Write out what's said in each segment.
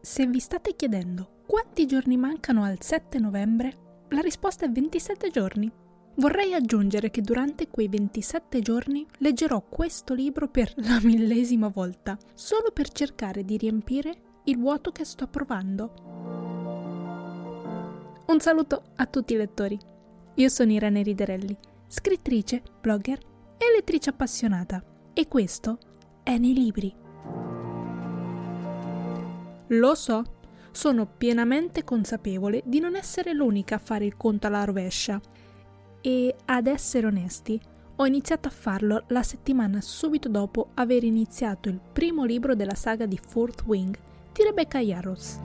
Se vi state chiedendo quanti giorni mancano al 7 novembre, la risposta è 27 giorni. Vorrei aggiungere che durante quei 27 giorni leggerò questo libro per la millesima volta, solo per cercare di riempire il vuoto che sto provando. Un saluto a tutti i lettori. Io sono Irene Riderelli, scrittrice, blogger e lettrice appassionata, e questo è nei libri. Lo so, sono pienamente consapevole di non essere l'unica a fare il conto alla rovescia. E ad essere onesti, ho iniziato a farlo la settimana subito dopo aver iniziato il primo libro della saga di Fourth Wing di Rebecca Yarros.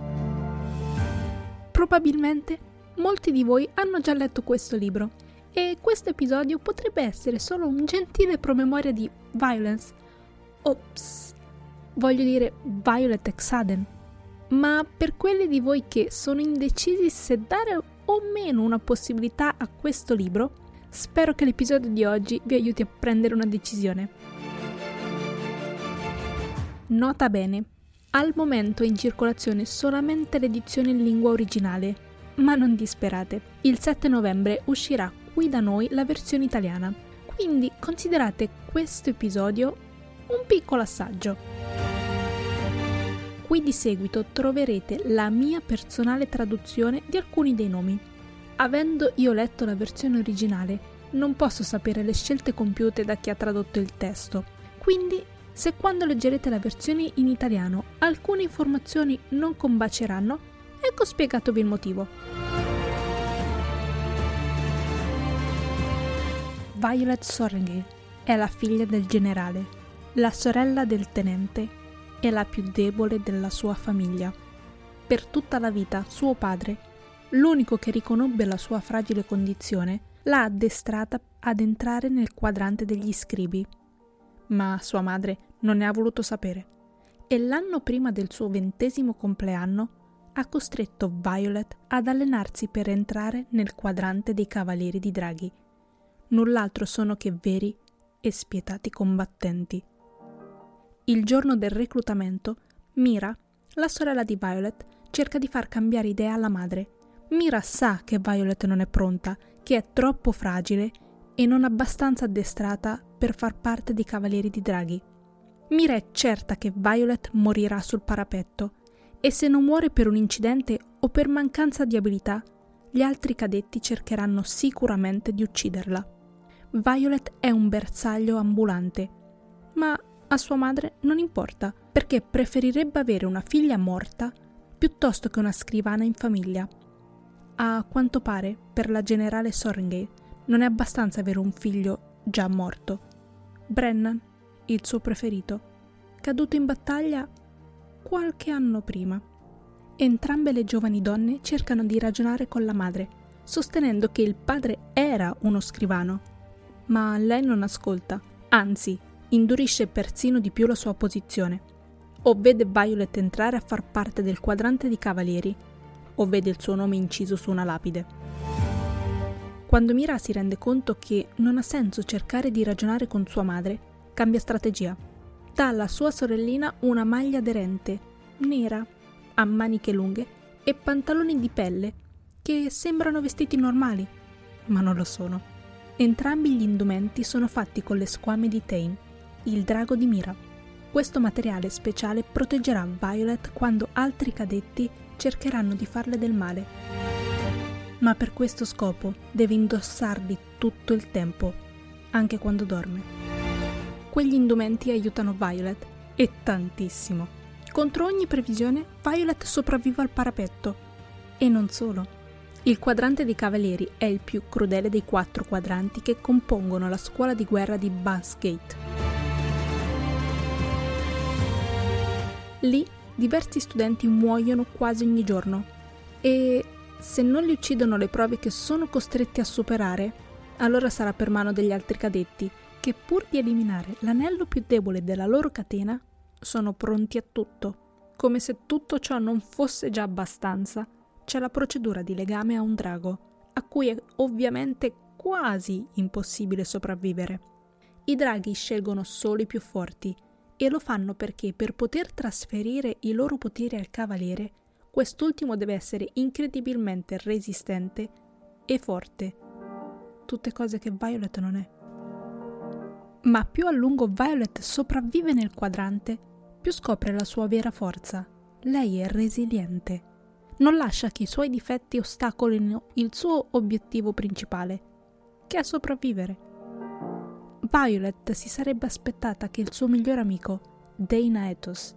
Probabilmente molti di voi hanno già letto questo libro e questo episodio potrebbe essere solo un gentile promemoria di Violence. Ops, voglio dire Violet Exaden ma per quelli di voi che sono indecisi se dare o meno una possibilità a questo libro, spero che l'episodio di oggi vi aiuti a prendere una decisione. Nota bene, al momento è in circolazione solamente l'edizione in lingua originale, ma non disperate, il 7 novembre uscirà qui da noi la versione italiana, quindi considerate questo episodio un piccolo assaggio. Qui di seguito troverete la mia personale traduzione di alcuni dei nomi. Avendo io letto la versione originale, non posso sapere le scelte compiute da chi ha tradotto il testo. Quindi, se quando leggerete la versione in italiano alcune informazioni non combaceranno, ecco spiegatovi il motivo. Violet Sorrengale è la figlia del generale, la sorella del tenente è la più debole della sua famiglia. Per tutta la vita suo padre, l'unico che riconobbe la sua fragile condizione, l'ha addestrata ad entrare nel quadrante degli scribi. Ma sua madre non ne ha voluto sapere e l'anno prima del suo ventesimo compleanno ha costretto Violet ad allenarsi per entrare nel quadrante dei cavalieri di draghi. Null'altro sono che veri e spietati combattenti. Il giorno del reclutamento, Mira, la sorella di Violet, cerca di far cambiare idea alla madre. Mira sa che Violet non è pronta, che è troppo fragile e non abbastanza addestrata per far parte dei Cavalieri di Draghi. Mira è certa che Violet morirà sul parapetto e se non muore per un incidente o per mancanza di abilità, gli altri cadetti cercheranno sicuramente di ucciderla. Violet è un bersaglio ambulante, ma a sua madre non importa, perché preferirebbe avere una figlia morta piuttosto che una scrivana in famiglia. A quanto pare, per la generale Sorrengate, non è abbastanza avere un figlio già morto. Brennan, il suo preferito, caduto in battaglia qualche anno prima. Entrambe le giovani donne cercano di ragionare con la madre, sostenendo che il padre era uno scrivano, ma lei non ascolta, anzi indurisce persino di più la sua posizione. O vede Violet entrare a far parte del quadrante di cavalieri, o vede il suo nome inciso su una lapide. Quando Mira si rende conto che non ha senso cercare di ragionare con sua madre, cambia strategia. Dà alla sua sorellina una maglia aderente, nera, a maniche lunghe e pantaloni di pelle, che sembrano vestiti normali, ma non lo sono. Entrambi gli indumenti sono fatti con le squame di Tane, il drago di Mira. Questo materiale speciale proteggerà Violet quando altri cadetti cercheranno di farle del male. Ma per questo scopo deve indossarli tutto il tempo, anche quando dorme. Quegli indumenti aiutano Violet, e tantissimo. Contro ogni previsione, Violet sopravvive al parapetto. E non solo. Il quadrante dei cavalieri è il più crudele dei quattro quadranti che compongono la scuola di guerra di Bassgate. Lì diversi studenti muoiono quasi ogni giorno e se non li uccidono le prove che sono costretti a superare, allora sarà per mano degli altri cadetti che pur di eliminare l'anello più debole della loro catena, sono pronti a tutto. Come se tutto ciò non fosse già abbastanza, c'è la procedura di legame a un drago, a cui è ovviamente quasi impossibile sopravvivere. I draghi scelgono solo i più forti E lo fanno perché per poter trasferire i loro poteri al cavaliere, quest'ultimo deve essere incredibilmente resistente e forte. Tutte cose che Violet non è. Ma più a lungo Violet sopravvive nel quadrante, più scopre la sua vera forza. Lei è resiliente. Non lascia che i suoi difetti ostacolino il suo obiettivo principale, che è sopravvivere. Violet si sarebbe aspettata che il suo migliore amico, Dana Ethos,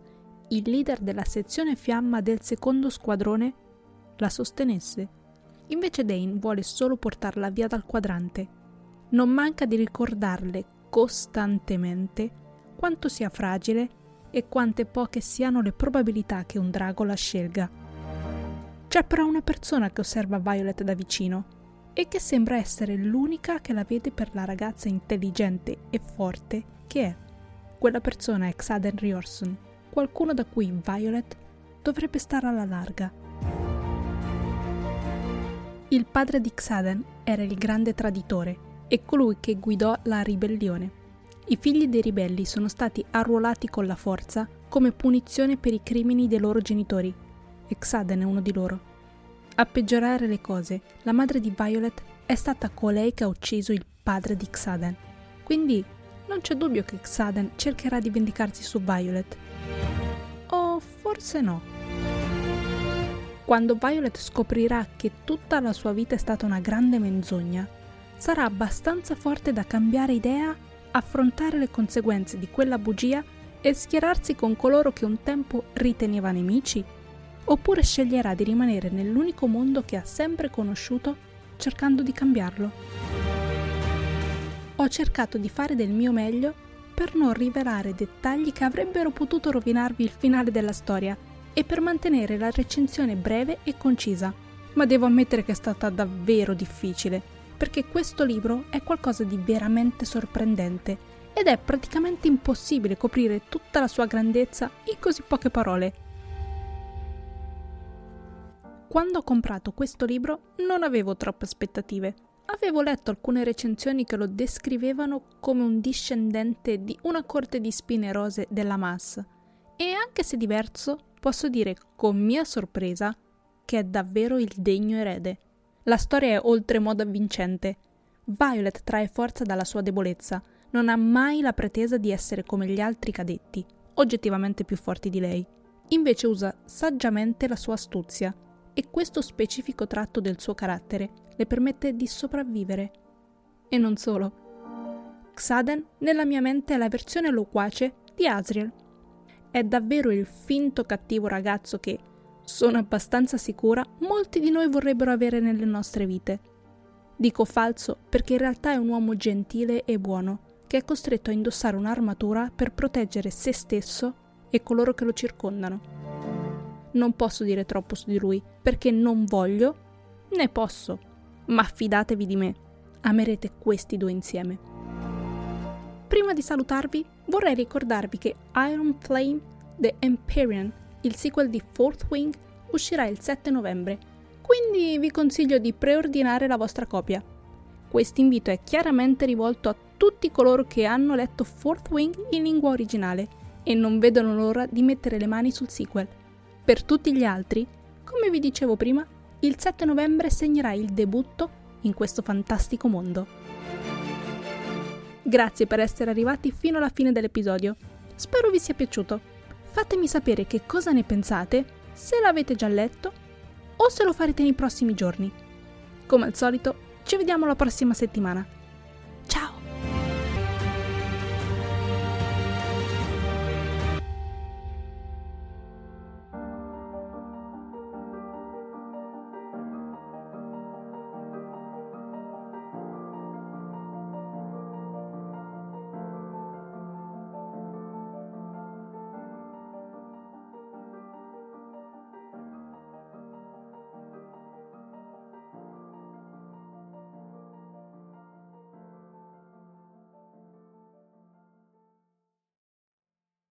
il leader della sezione fiamma del secondo squadrone, la sostenesse. Invece Dane vuole solo portarla via dal quadrante. Non manca di ricordarle costantemente quanto sia fragile e quante poche siano le probabilità che un drago la scelga. C'è però una persona che osserva Violet da vicino e che sembra essere l'unica che la vede per la ragazza intelligente e forte che è. Quella persona è Xaden Riorson, qualcuno da cui Violet dovrebbe stare alla larga. Il padre di Xaden era il grande traditore e colui che guidò la ribellione. I figli dei ribelli sono stati arruolati con la forza come punizione per i crimini dei loro genitori e Xaden è uno di loro. A peggiorare le cose, la madre di Violet è stata colei che ha ucciso il padre di Xaden. Quindi non c'è dubbio che Xaden cercherà di vendicarsi su Violet. O forse no. Quando Violet scoprirà che tutta la sua vita è stata una grande menzogna, sarà abbastanza forte da cambiare idea, affrontare le conseguenze di quella bugia e schierarsi con coloro che un tempo riteneva nemici oppure sceglierà di rimanere nell'unico mondo che ha sempre conosciuto cercando di cambiarlo. Ho cercato di fare del mio meglio per non rivelare dettagli che avrebbero potuto rovinarvi il finale della storia e per mantenere la recensione breve e concisa, ma devo ammettere che è stata davvero difficile, perché questo libro è qualcosa di veramente sorprendente ed è praticamente impossibile coprire tutta la sua grandezza in così poche parole. Quando ho comprato questo libro non avevo troppe aspettative. Avevo letto alcune recensioni che lo descrivevano come un discendente di una corte di spine rose della Mass. E anche se diverso, posso dire con mia sorpresa che è davvero il degno erede. La storia è oltremodo avvincente. Violet trae forza dalla sua debolezza, non ha mai la pretesa di essere come gli altri cadetti, oggettivamente più forti di lei. Invece usa saggiamente la sua astuzia, e questo specifico tratto del suo carattere le permette di sopravvivere. E non solo. Xaden nella mia mente è la versione loquace di Asriel. È davvero il finto cattivo ragazzo che, sono abbastanza sicura, molti di noi vorrebbero avere nelle nostre vite. Dico falso perché in realtà è un uomo gentile e buono, che è costretto a indossare un'armatura per proteggere se stesso e coloro che lo circondano non posso dire troppo su di lui, perché non voglio, né posso. Ma fidatevi di me, amerete questi due insieme. Prima di salutarvi, vorrei ricordarvi che Iron Flame The Empyrean, il sequel di Fourth Wing, uscirà il 7 novembre, quindi vi consiglio di preordinare la vostra copia. Questo invito è chiaramente rivolto a tutti coloro che hanno letto Fourth Wing in lingua originale e non vedono l'ora di mettere le mani sul sequel. Per tutti gli altri, come vi dicevo prima, il 7 novembre segnerà il debutto in questo fantastico mondo. Grazie per essere arrivati fino alla fine dell'episodio. Spero vi sia piaciuto. Fatemi sapere che cosa ne pensate, se l'avete già letto o se lo farete nei prossimi giorni. Come al solito, ci vediamo la prossima settimana.